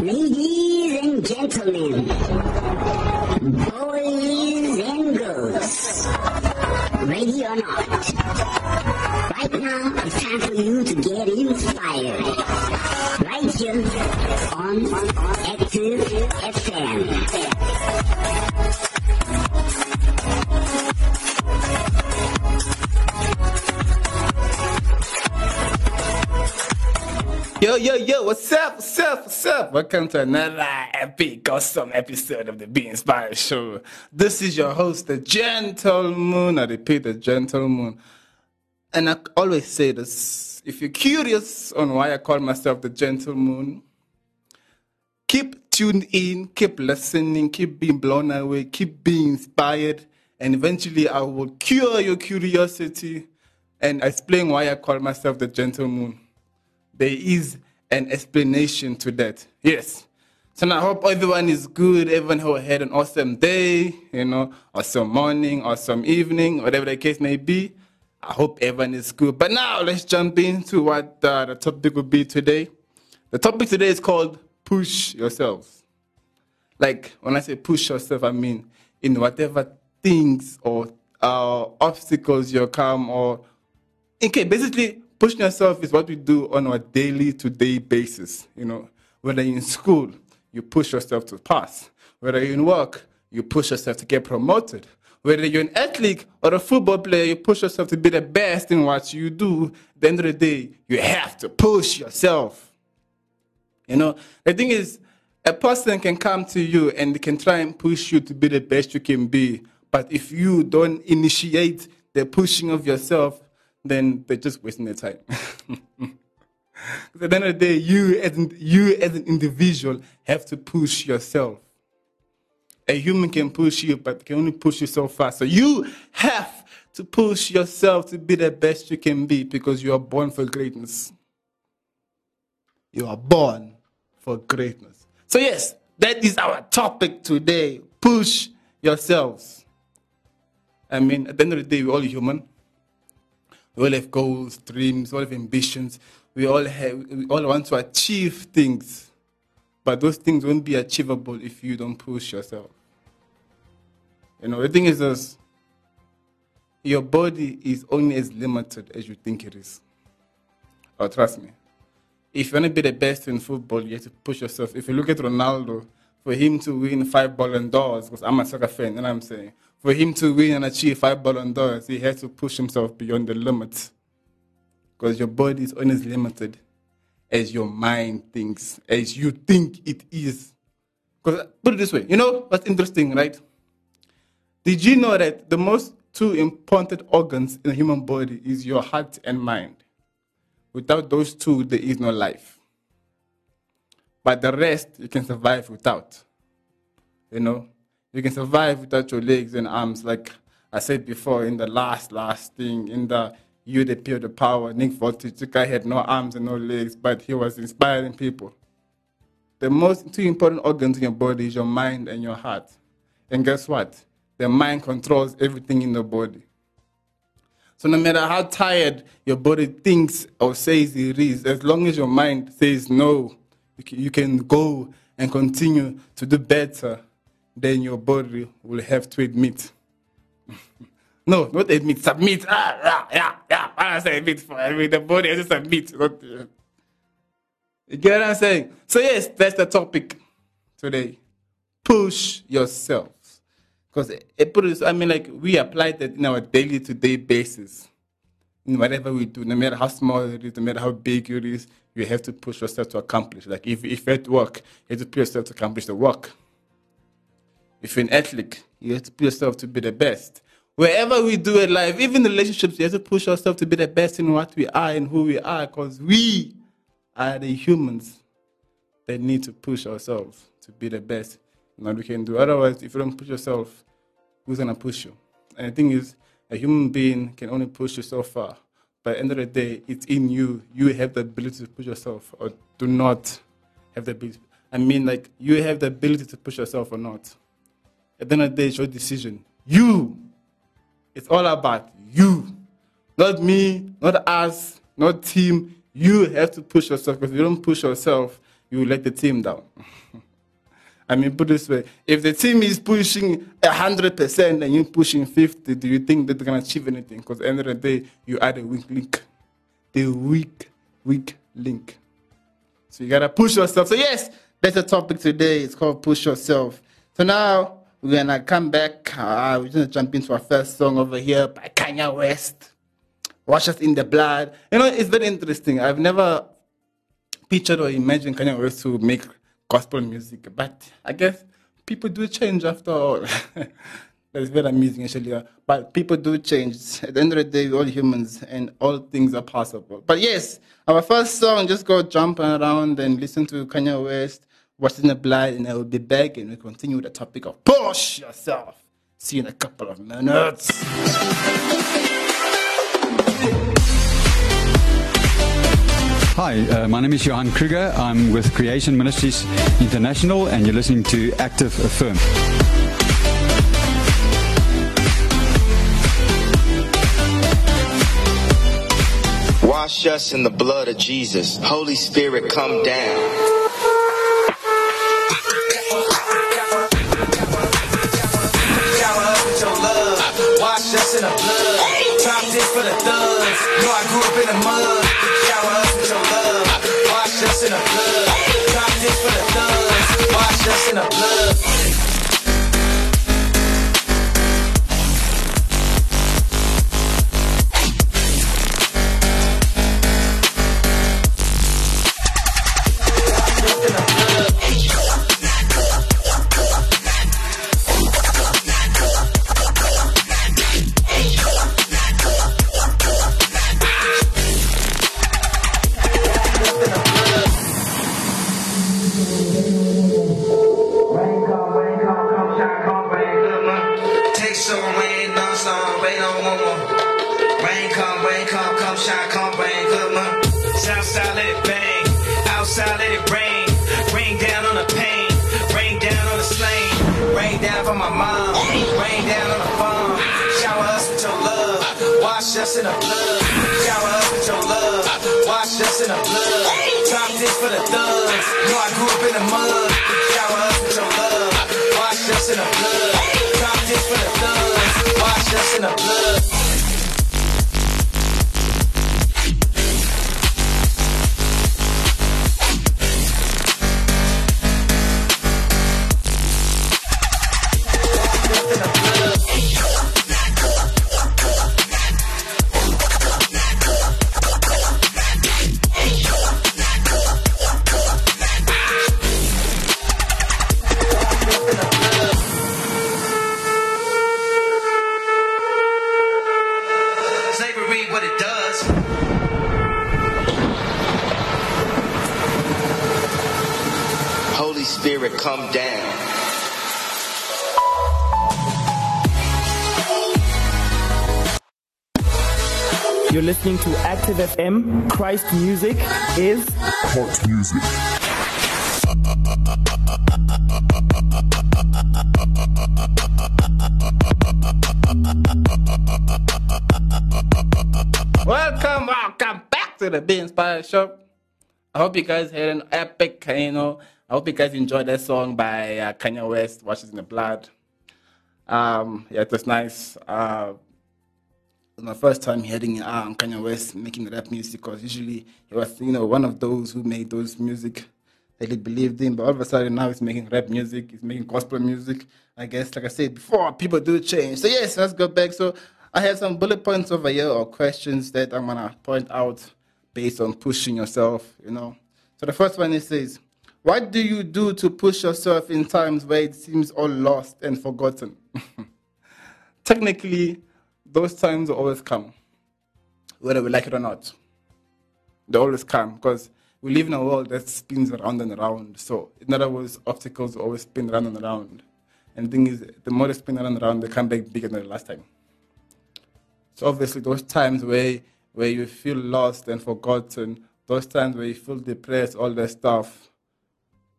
Ladies and gentlemen, boys and girls, ready or not, right now it's time for you to get inspired. Right here on Active FM. Yo, yo, yo, what's up, what's up, what's up? Welcome to another epic, awesome episode of the Be Inspired Show. This is your host, the Gentle Moon. I repeat, the Gentle Moon. And I always say this if you're curious on why I call myself the Gentle Moon, keep tuned in, keep listening, keep being blown away, keep being inspired, and eventually I will cure your curiosity and explain why I call myself the Gentle Moon there is an explanation to that. Yes. So now I hope everyone is good. Everyone who had an awesome day, you know, awesome morning, awesome evening, whatever the case may be. I hope everyone is good. But now let's jump into what uh, the topic will be today. The topic today is called push yourself. Like when I say push yourself, I mean in whatever things or uh, obstacles you come or okay, basically pushing yourself is what we do on a daily to day basis. You know, whether you're in school, you push yourself to pass. Whether you're in work, you push yourself to get promoted. Whether you're an athlete or a football player, you push yourself to be the best in what you do. At the end of the day, you have to push yourself. You know, the thing is, a person can come to you and can try and push you to be the best you can be. But if you don't initiate the pushing of yourself, then they're just wasting their time. at the end of the day, you as, an, you as an individual have to push yourself. A human can push you, but can only push you so far. So you have to push yourself to be the best you can be because you are born for greatness. You are born for greatness. So, yes, that is our topic today. Push yourselves. I mean, at the end of the day, we're all human. We all have goals, dreams, all have ambitions. We all have, we all want to achieve things, but those things won't be achievable if you don't push yourself. You know, the thing is this: your body is only as limited as you think it is. Oh, trust me. If you want to be the best in football, you have to push yourself. If you look at Ronaldo, for him to win five Ballon d'Ors, because I'm a soccer fan, and I'm saying, for him to win and achieve five Ballon d'Ors, he has to push himself beyond the limits. Because your body is only as limited as your mind thinks, as you think it is. Because put it this way, you know what's interesting, right? Did you know that the most two important organs in the human body is your heart and mind? Without those two, there is no life. But the rest you can survive without. You know, you can survive without your legs and arms, like I said before in the last last thing in the you the peer the power. Nick Vujicic, the guy had no arms and no legs, but he was inspiring people. The most two important organs in your body is your mind and your heart. And guess what? The mind controls everything in the body. So no matter how tired your body thinks or says it is, as long as your mind says no, you can go and continue to do better, then your body will have to admit. no, not admit, submit. Ah, yeah, yeah, yeah. I say admit for I the body has to submit. Not, uh, you get what I'm saying? So yes, that's the topic today. Push yourselves. Because it put I mean, like we apply that in our daily to day basis. In whatever we do, no matter how small it is, no matter how big it is, you have to push yourself to accomplish. Like if, if at work, you have to push yourself to accomplish the work. If you're an athlete, you have to push yourself to be the best. Wherever we do in life, even in relationships, you have to push yourself to be the best in what we are and who we are, because we are the humans that need to push ourselves to be the best in what we can do. Otherwise, if you don't push yourself, who's gonna push you? And the thing is, a human being can only push you so far. But at the end of the day, it's in you. You have the ability to push yourself or do not have the ability. I mean, like, you have the ability to push yourself or not. At the end of the day, it's your decision. You. It's all about you. Not me, not us, not team. You have to push yourself because if you don't push yourself, you let the team down. I mean, put this way: if the team is pushing hundred percent and you're pushing fifty, do you think that they're gonna achieve anything? Because at the end of the day, you are the weak link, the weak, weak link. So you gotta push yourself. So yes, that's the topic today. It's called push yourself. So now we're gonna come back. Uh, we're gonna jump into our first song over here by Kanye West. Wash us in the blood. You know, it's very interesting. I've never pictured or imagined Kanye West to make gospel music, but I guess people do change after all. That's very amusing, actually. But people do change. At the end of the day, we're all humans, and all things are possible. But yes, our first song, just go jumping around and listen to Kanye West, What's in the Blood, and I will be back, and we we'll continue with the topic of push yourself. See you in a couple of minutes. Hi, uh, my name is Johan Kruger. I'm with Creation Ministries International, and you're listening to Active FM. Wash us in the blood of Jesus. Holy Spirit, come down. Us in the blood. Drop this for the thugs. Know I grew up in the mud. Shower us with your love. Wash us in the blood. Drop this for the thugs. Wash us in the blood. To Active FM. Christ Music is Hot music. Welcome, welcome back to the Be Inspired Show. I hope you guys had an epic, you know. I hope you guys enjoyed that song by uh, Kanye West, Wash Us in the Blood. Um, yeah, it was nice. Uh, it was my first time hearing um, Kanye West making rap music because usually he was, you know, one of those who made those music that he believed in. But all of a sudden now he's making rap music, he's making gospel music. I guess, like I said before, people do change. So yes, let's go back. So I have some bullet points over here or questions that I'm gonna point out based on pushing yourself, you know. So the first one it says, What do you do to push yourself in times where it seems all lost and forgotten? Technically, those times always come, whether we like it or not. They always come because we live in a world that spins around and around. So, in other words, obstacles always spin around and around. And the thing is, the more they spin around and around, they come back bigger than the last time. So obviously, those times where where you feel lost and forgotten, those times where you feel depressed, all that stuff,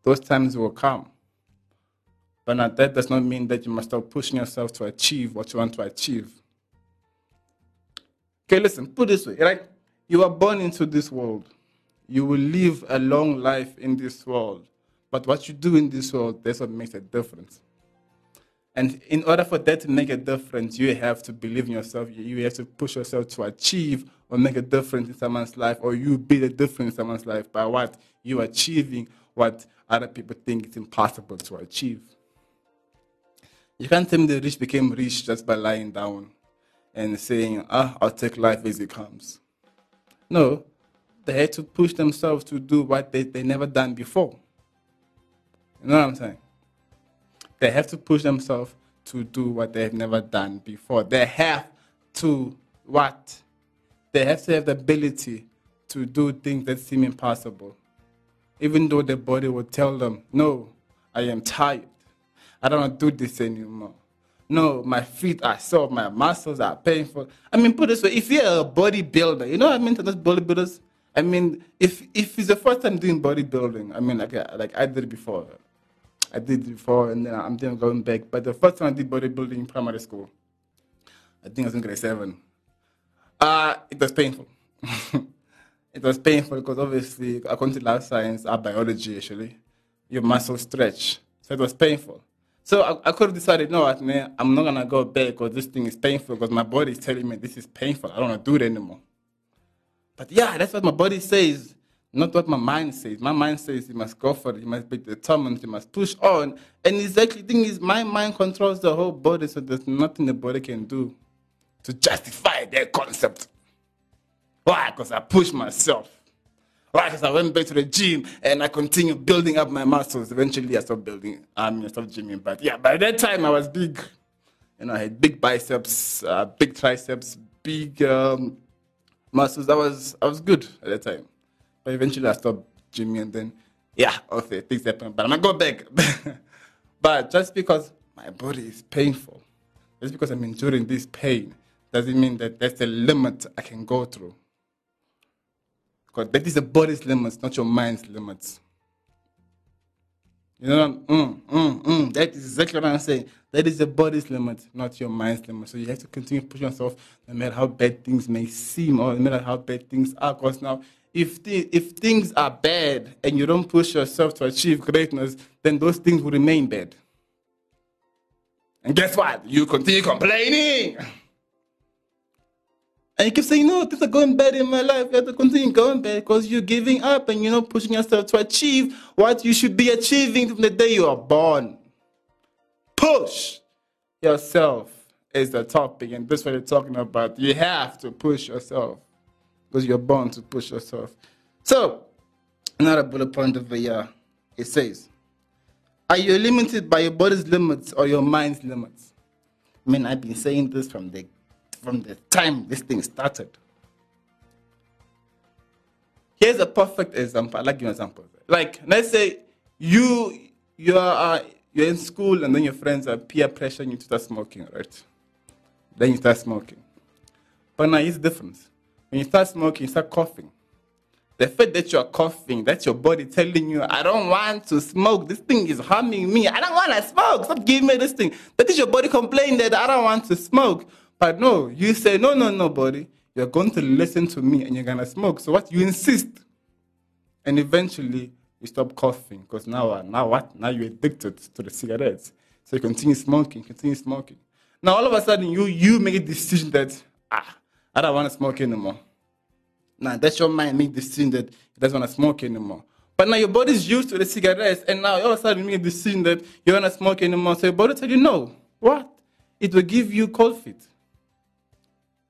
those times will come. But now that does not mean that you must stop pushing yourself to achieve what you want to achieve. Okay, listen, put this way, right? You are born into this world. You will live a long life in this world. But what you do in this world, that's what makes a difference. And in order for that to make a difference, you have to believe in yourself. You- You have to push yourself to achieve or make a difference in someone's life, or you be the difference in someone's life by what you are achieving, what other people think it's impossible to achieve. You can't tell me the rich became rich just by lying down and saying, ah, I'll take life as it comes. No, they had to push themselves to do what they, they never done before. You know what I'm saying? They have to push themselves to do what they have never done before. They have to what? They have to have the ability to do things that seem impossible. Even though the body will tell them, no, I am tired. I don't want to do this anymore. No, my feet are sore, my muscles are painful. I mean, put it this way, if you're a bodybuilder, you know what I mean to those bodybuilders? I mean, if if it's the first time doing bodybuilding, I mean, like, uh, like I did before. I did before, and then I'm then going back. But the first time I did bodybuilding in primary school, I think I was in grade seven. Uh, it was painful. it was painful because obviously, according to life science, our biology actually, your muscles stretch. So it was painful. So I, I could have decided, no, man, I'm not gonna go back because this thing is painful because my body is telling me this is painful. I don't want to do it anymore. But yeah, that's what my body says, not what my mind says. My mind says you must go for it, you must be determined, you must push on. And exactly the thing is, my mind controls the whole body, so there's nothing the body can do to justify that concept. Why? Because I push myself. Why? Because I went back to the gym and I continued building up my muscles. Eventually, I stopped building, I mean, I stopped gymming. But yeah, by that time, I was big. You know, I had big biceps, uh, big triceps, big um, muscles. I was, I was good at that time. But eventually, I stopped gymming and then, yeah, okay, things happen. But I'm going to go back. but just because my body is painful, just because I'm enduring this pain, doesn't mean that that's the limit I can go through. Because that is the body's limits, not your mind's limits. You know, mm, mm, mm, that is exactly what I'm saying. That is the body's limit, not your mind's limit. So you have to continue pushing yourself no matter how bad things may seem or no matter how bad things are. Because now, if, the, if things are bad and you don't push yourself to achieve greatness, then those things will remain bad. And guess what? You continue complaining. And you keep saying, no, things are going bad in my life. You have to continue going bad because you're giving up and you're not pushing yourself to achieve what you should be achieving from the day you are born. Push yourself is the topic, and that's what you're talking about. You have to push yourself because you're born to push yourself. So, another bullet point over here it says, Are you limited by your body's limits or your mind's limits? I mean, I've been saying this from the from the time this thing started. Here's a perfect example. I like your example. Like, let's say you you are uh, you're in school and then your friends are peer pressuring you to start smoking, right? Then you start smoking. But now it's different. When you start smoking, you start coughing. The fact that you're coughing, that's your body telling you, I don't want to smoke. This thing is harming me. I don't want to smoke. Stop giving me this thing. That is your body complaining that I don't want to smoke. But no, you say, no, no, no, body. You're going to listen to me and you're going to smoke. So what? You insist. And eventually, you stop coughing because now, uh, now what? Now you're addicted to the cigarettes. So you continue smoking, continue smoking. Now all of a sudden, you you make a decision that ah, I don't want to smoke anymore. Now that's your mind make decision that it doesn't want to smoke anymore. But now your body's used to the cigarettes, and now all of a sudden you make a decision that you don't want to smoke anymore. So your body tell you no. What? It will give you cold feet.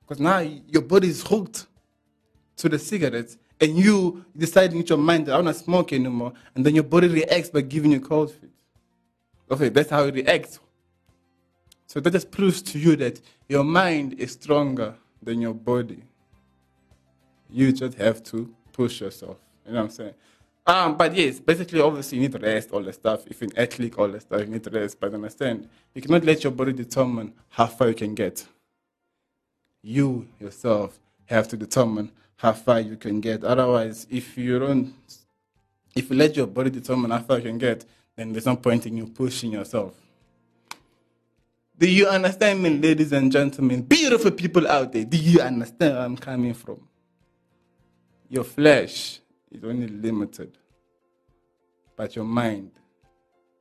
Because now your body is hooked to the cigarettes, and you decide in your mind that I don't want to smoke anymore, and then your body reacts by giving you cold feet. Okay, that's how it reacts. So that just proves to you that your mind is stronger than your body. You just have to push yourself. You know what I'm saying? Um, but yes, basically, obviously, you need to rest, all the stuff. If you're an athlete, all the stuff, you need to rest. But understand, you cannot let your body determine how far you can get. You yourself have to determine how far you can get. Otherwise, if you don't, if you let your body determine how far you can get, then there's no point in you pushing yourself. Do you understand me, ladies and gentlemen? Beautiful people out there, do you understand where I'm coming from? Your flesh, is only limited, but your mind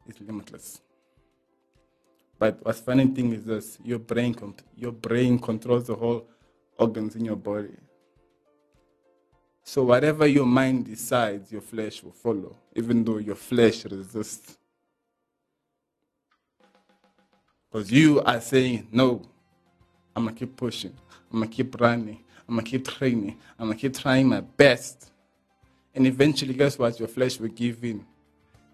is limitless. But what's funny thing is this: your brain, your brain controls the whole organs in your body. So whatever your mind decides, your flesh will follow, even though your flesh resists. Because you are saying, no, I'm gonna keep pushing, I'm gonna keep running, I'm gonna keep training, I'm gonna keep trying my best. And eventually, guess what? Your flesh will give in.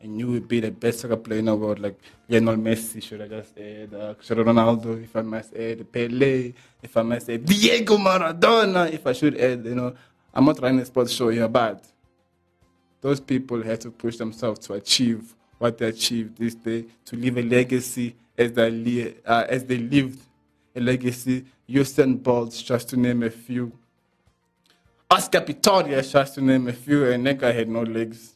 And you would be the best soccer player in the world, like Lionel Messi, should I just add, uh, Cristiano Ronaldo, if I must add, Pele, if I must add, Diego Maradona, if I should add, you know. I'm not running a sports show here, but those people had to push themselves to achieve what they achieved this day, to leave a legacy as they, uh, as they lived a legacy. Usain Bolt, just to name a few. Oscar Pistorius, just to name a few, and that had no legs.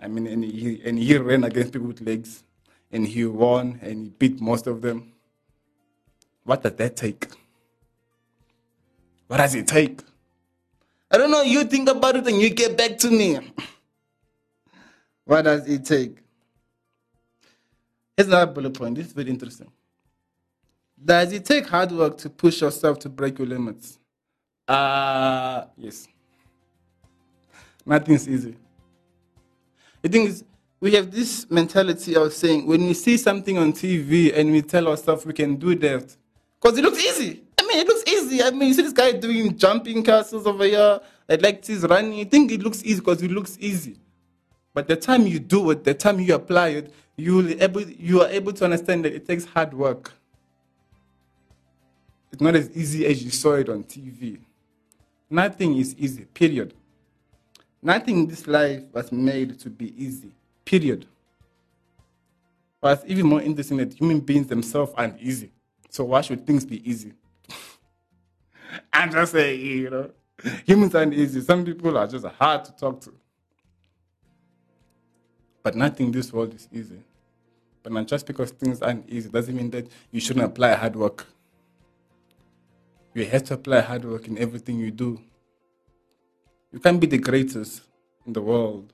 I mean, and he, and he ran against people with legs, and he won, and he beat most of them. What does that take? What does it take? I don't know. You think about it and you get back to me. What does it take? Here's another bullet point. This is very interesting. Does it take hard work to push yourself to break your limits? Uh, yes. Nothing's easy. The thing is, we have this mentality of saying when we see something on TV and we tell ourselves we can do that because it looks easy. I mean, it looks easy. I mean, you see this guy doing jumping castles over here, like he's running. You think it looks easy because it looks easy. But the time you do it, the time you apply it, you able you are able to understand that it takes hard work. It's not as easy as you saw it on TV. Nothing is easy, period. Nothing in this life was made to be easy, period. But it's even more interesting that human beings themselves aren't easy. So why should things be easy? I'm just saying, you know, humans aren't easy. Some people are just hard to talk to. But nothing in this world is easy. But not just because things aren't easy doesn't mean that you shouldn't apply hard work. You have to apply hard work in everything you do. You can't be the greatest in the world,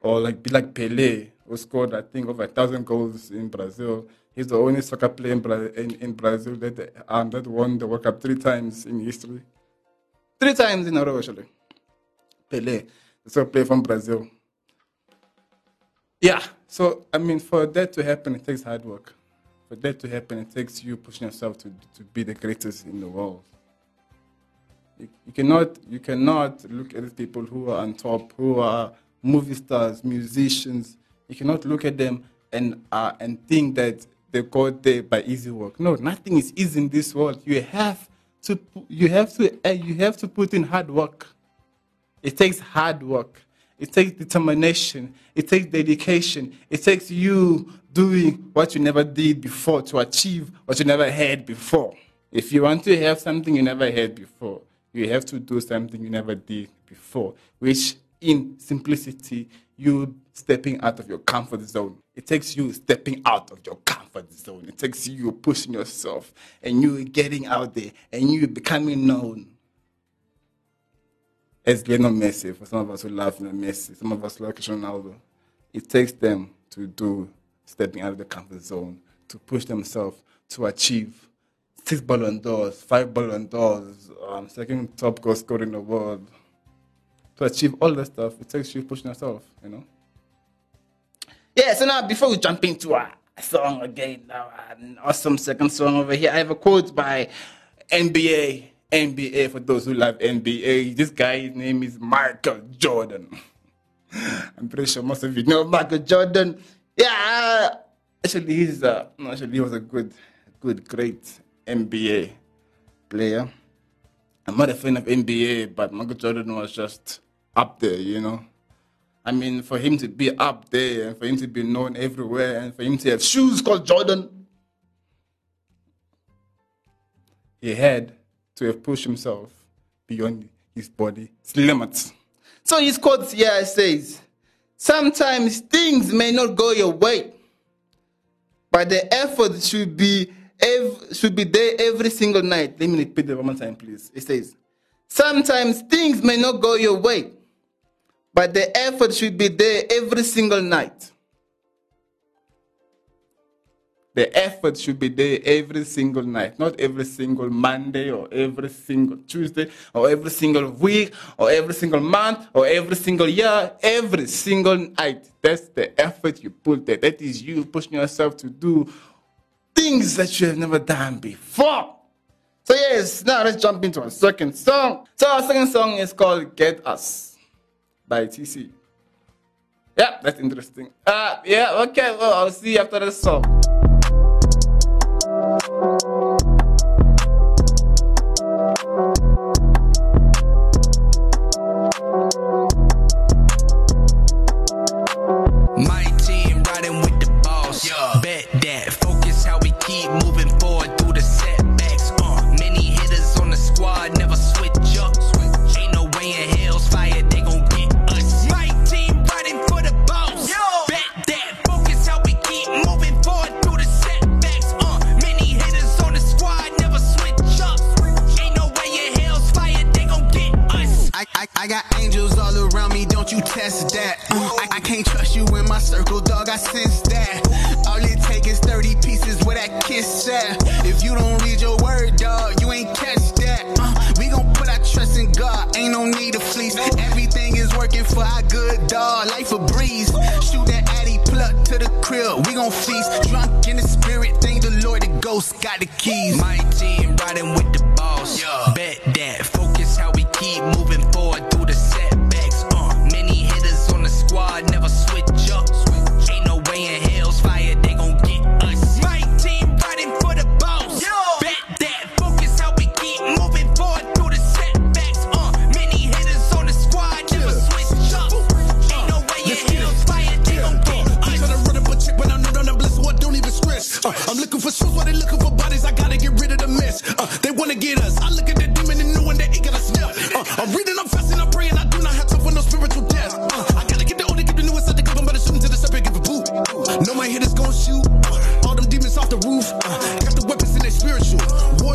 or like be like Pele, who scored I think over a thousand goals in Brazil. He's the only soccer player in, Bra- in, in Brazil that um, that won the World Cup three times in history. Three times in a row, actually. Pele, the soccer player from Brazil. Yeah, so I mean, for that to happen, it takes hard work. For that to happen, it takes you pushing yourself to, to be the greatest in the world. You, cannot you cannot look at people who are on top, who are movie stars, musicians. You cannot look at them and uh, and think that they got there by easy work. No, nothing is easy in this world. You have to you have to uh, you have to put in hard work. It takes hard work. It takes determination. It takes dedication. It takes you doing what you never did before to achieve what you never had before. If you want to have something you never had before, you have to do something you never did before, which in simplicity, you stepping out of your comfort zone. It takes you stepping out of your comfort zone. It takes you pushing yourself and you getting out there and you becoming known as Lionel Messi, for some of us who love Lionel Messi, some of us like Ronaldo, it takes them to do stepping out of the comfort zone, to push themselves to achieve six Ballon d'Ors, five Ballon d'Ors, um, second top goal scorer in the world. To achieve all that stuff, it takes you pushing yourself, you know? Yeah, so now before we jump into a song again, now an awesome second song over here, I have a quote by NBA. NBA for those who love NBA. This guy's name is Michael Jordan. I'm pretty sure most of you know Michael Jordan. Yeah, actually he's uh, actually he was a good, good, great NBA player. I'm not a fan of NBA, but Michael Jordan was just up there, you know. I mean, for him to be up there and for him to be known everywhere and for him to have shoes called Jordan, he had to have pushed himself beyond his body's limits. So his quotes here says, Sometimes things may not go your way, but the effort should be should be there every single night. Let me repeat that one more time, please. It says, Sometimes things may not go your way, But the effort should be there every single night. The effort should be there every single night, not every single Monday or every single Tuesday or every single week or every single month or every single year. Every single night. That's the effort you put there. That is you pushing yourself to do things that you have never done before. So yes, now let's jump into our second song. So our second song is called Get Us by TC. Yeah, that's interesting. Uh, yeah, okay, well, I'll see you after the song. Good, life a breeze. Shoot that addy plug to the crib, we gon' feast. Drunk in the spirit, thank the Lord, the ghost got the keys. My team riding with the boss. Bet that.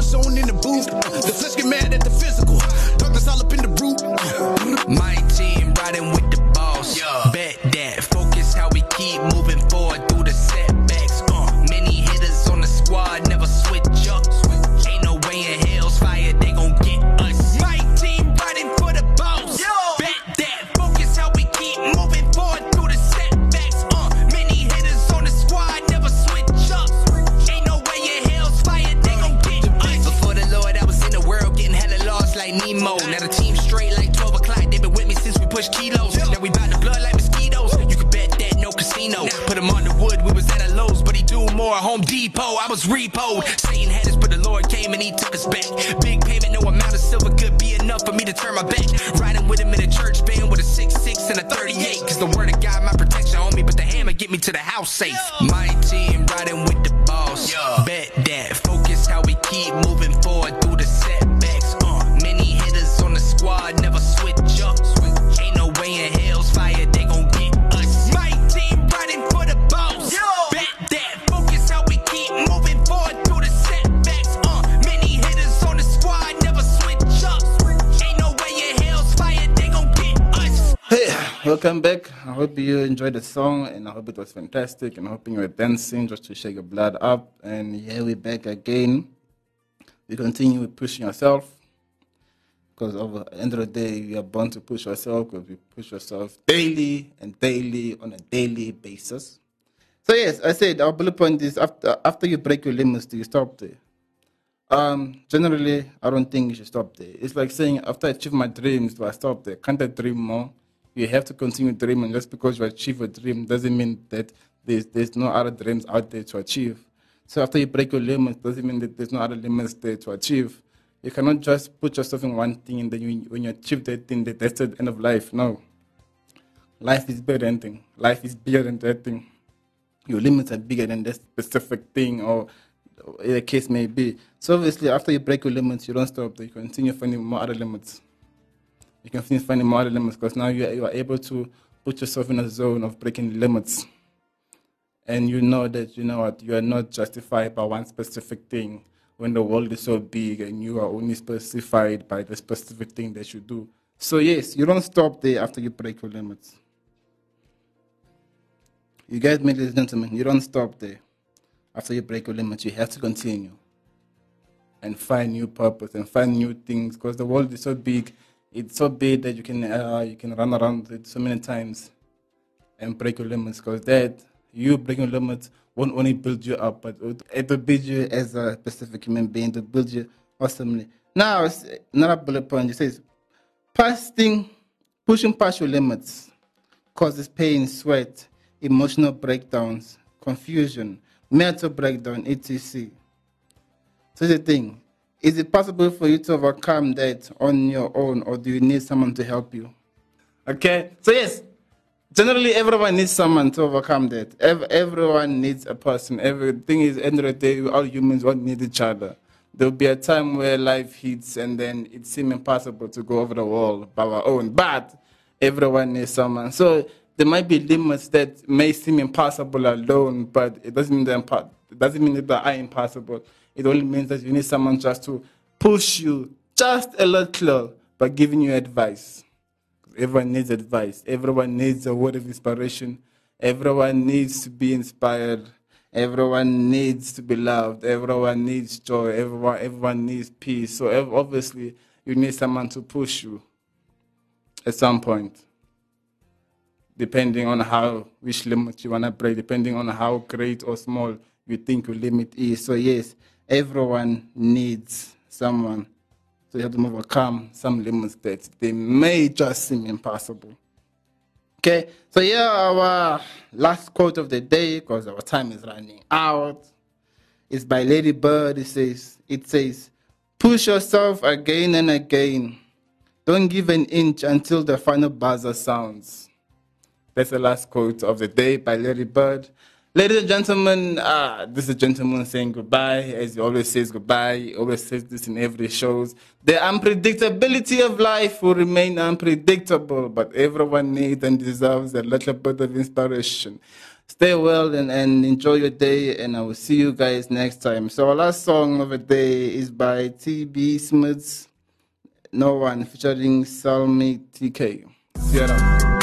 Zone in the booth. The flesh get mad at the physical. Hope you enjoyed the song and I hope it was fantastic and hoping you were dancing just to shake your blood up. And yeah, we're back again. We continue with pushing yourself because at the end of the day, you are born to push yourself because we push yourself daily and daily on a daily basis. So yes, I said our bullet point is after after you break your limits, do you stop there? Um, generally, I don't think you should stop there. It's like saying, after I achieve my dreams, do I stop there? Can't I dream more? You have to continue dreaming. Just because you achieve a dream doesn't mean that there's, there's no other dreams out there to achieve. So after you break your limits, doesn't mean that there's no other limits there to achieve. You cannot just put yourself in one thing and then you, when you achieve that thing, that that's the end of life. No. Life is bigger than thing. Life is bigger than that thing your limits are bigger than that specific thing or the case may be. So obviously, after you break your limits, you don't stop. You continue finding more other limits. You can finding more other limits because now you are, you are able to put yourself in a zone of breaking limits. And you know that, you know what, you are not justified by one specific thing when the world is so big and you are only specified by the specific thing that you do. So yes, you don't stop there after you break your limits. You me, ladies and gentlemen, you don't stop there. After you break your limits, you have to continue and find new purpose and find new things because the world is so big. It's so big that you can uh, you can run around it so many times and break your limits because that you breaking limits won't only build you up, but it will build you as a specific human being to build you awesomely. Now, it's another bullet point. It says, passing, pushing past your limits causes pain, sweat, emotional breakdowns, confusion, mental breakdown, etc. So the thing, is it possible for you to overcome that on your own, or do you need someone to help you? Okay, so yes, generally everyone needs someone to overcome that. Ev- everyone needs a person. Everything is end of the day, all humans all need each other. There'll be a time where life hits and then it seems impossible to go over the wall by our own. But everyone needs someone. So there might be limits that may seem impossible alone, but it doesn't mean impo- doesn't mean that they are impossible. It only means that you need someone just to push you just a little by giving you advice. Everyone needs advice. Everyone needs a word of inspiration. Everyone needs to be inspired. Everyone needs to be loved. Everyone needs joy. Everyone, everyone needs peace. So obviously, you need someone to push you at some point, depending on how which limit you wanna break, depending on how great or small you think your limit is. So yes, everyone needs someone to help them overcome some limits that they may just seem impossible. Okay, so here our last quote of the day, because our time is running out, is by Larry Bird. It says, it says, push yourself again and again. Don't give an inch until the final buzzer sounds. That's the last quote of the day by Larry Bird. Ladies and gentlemen, uh, this is a gentleman saying goodbye, as he always says goodbye. He always says this in every shows. The unpredictability of life will remain unpredictable, but everyone needs and deserves a little bit of inspiration. Stay well and, and enjoy your day, and I will see you guys next time. So our last song of the day is by T.B. Smith's No One featuring Salmi TK. See you around.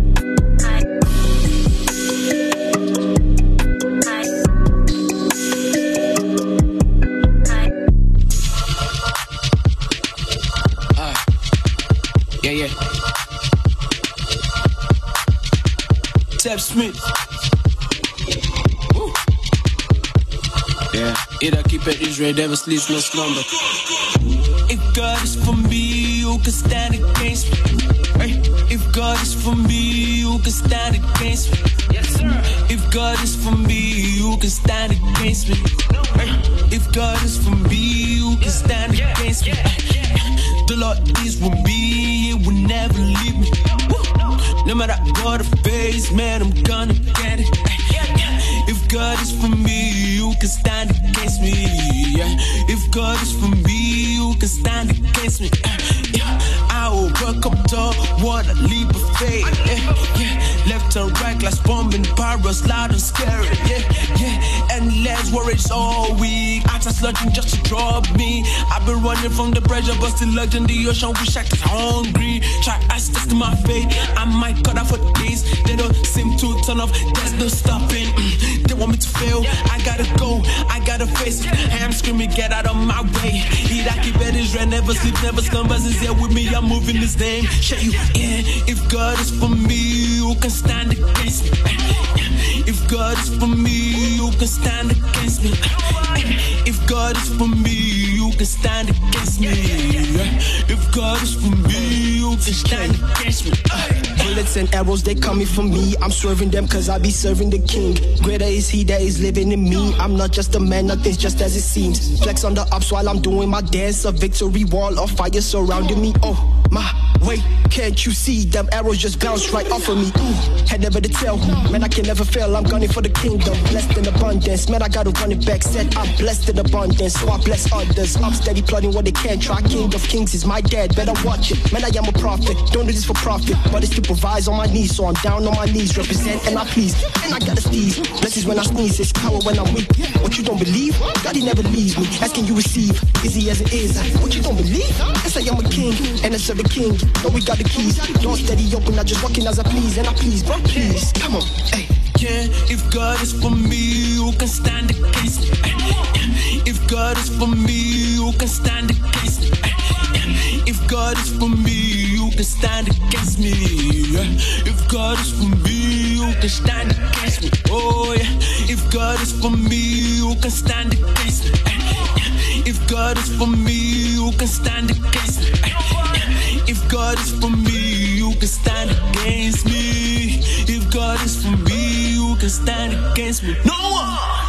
Yeah, yeah. Tab Smith. Woo. Yeah, it I keep it Israel, never sleeps, no slumber. If God is for me, who can stand against me? Hey, if God is for me, who can stand against me? Yes, sir. If God is for me, who can stand against me? Hey, if God is for me, who can stand against me? The Lord is with me, He will never leave me. No matter what I face, man, I'm gonna get it. If God is for me, who can stand against me? If God is for me, who can stand against me? Work up to what a leap of faith. Yeah. Yeah. Left and right, glass bombing, pyros, loud and scary. Yeah. Yeah. Endless worries all week. Just lurking just to drop me. I've been running from the pressure, but still in the ocean. Wish I could hungry. Try ice test my fate. I might cut off for days. They don't seem to turn off. There's no stopping. Mm. They want me to fail. I gotta go. I gotta face it. I'm screaming, get out of my way. Eat, I keep it Israel. Never sleep, never slumbers. Is here with me. I'm moving this name. Show you in. If God is for me, who can stand against me? If God is for me, who can stand against me? If God is for me, who can stand against me? If God is for me, who can stand against me? Bullets and arrows, they coming for me. I'm swerving them cause I be serving the king. Greater is he that is living in me. I'm not just a man, nothing's just as it seems. Flex on the ups while I'm doing my dance. A victory wall of fire surrounding me. Oh, my way, can't you see? Them arrows just bounce right off of me. Ooh, had never to tell. Man, I can never fail. I'm gunning for the kingdom. Blessed in abundance. Man, I gotta run it back. Said I'm blessed in abundance. So I bless others. I'm steady plotting what they can't. try. King of kings is my dad. Better watch it. Man, I am a prophet. Don't do this for profit. But it's to provide on my knees. So I'm down on my knees. Represent and I please. And I got a sneeze. Blessings when I sneeze. It's power when I'm weak. What you don't believe? God, he never leaves me. Asking you receive. Easy as it is. What you don't believe? I am a king. And I serve a king. Know we got the keys. Don't steady open. I just walking as I please. And I please, bro, please. Come on. Hey. Yeah, if God is for me, who can stand against me? If God is for me, who can stand against me? If God is for me, who can stand against me? If God is for me, who can stand against me? Oh yeah, if God is for me, who can stand against me? If God is for me, who can stand against me? God is for me, who can stand against me? If God is for me, who can stand against me? No one!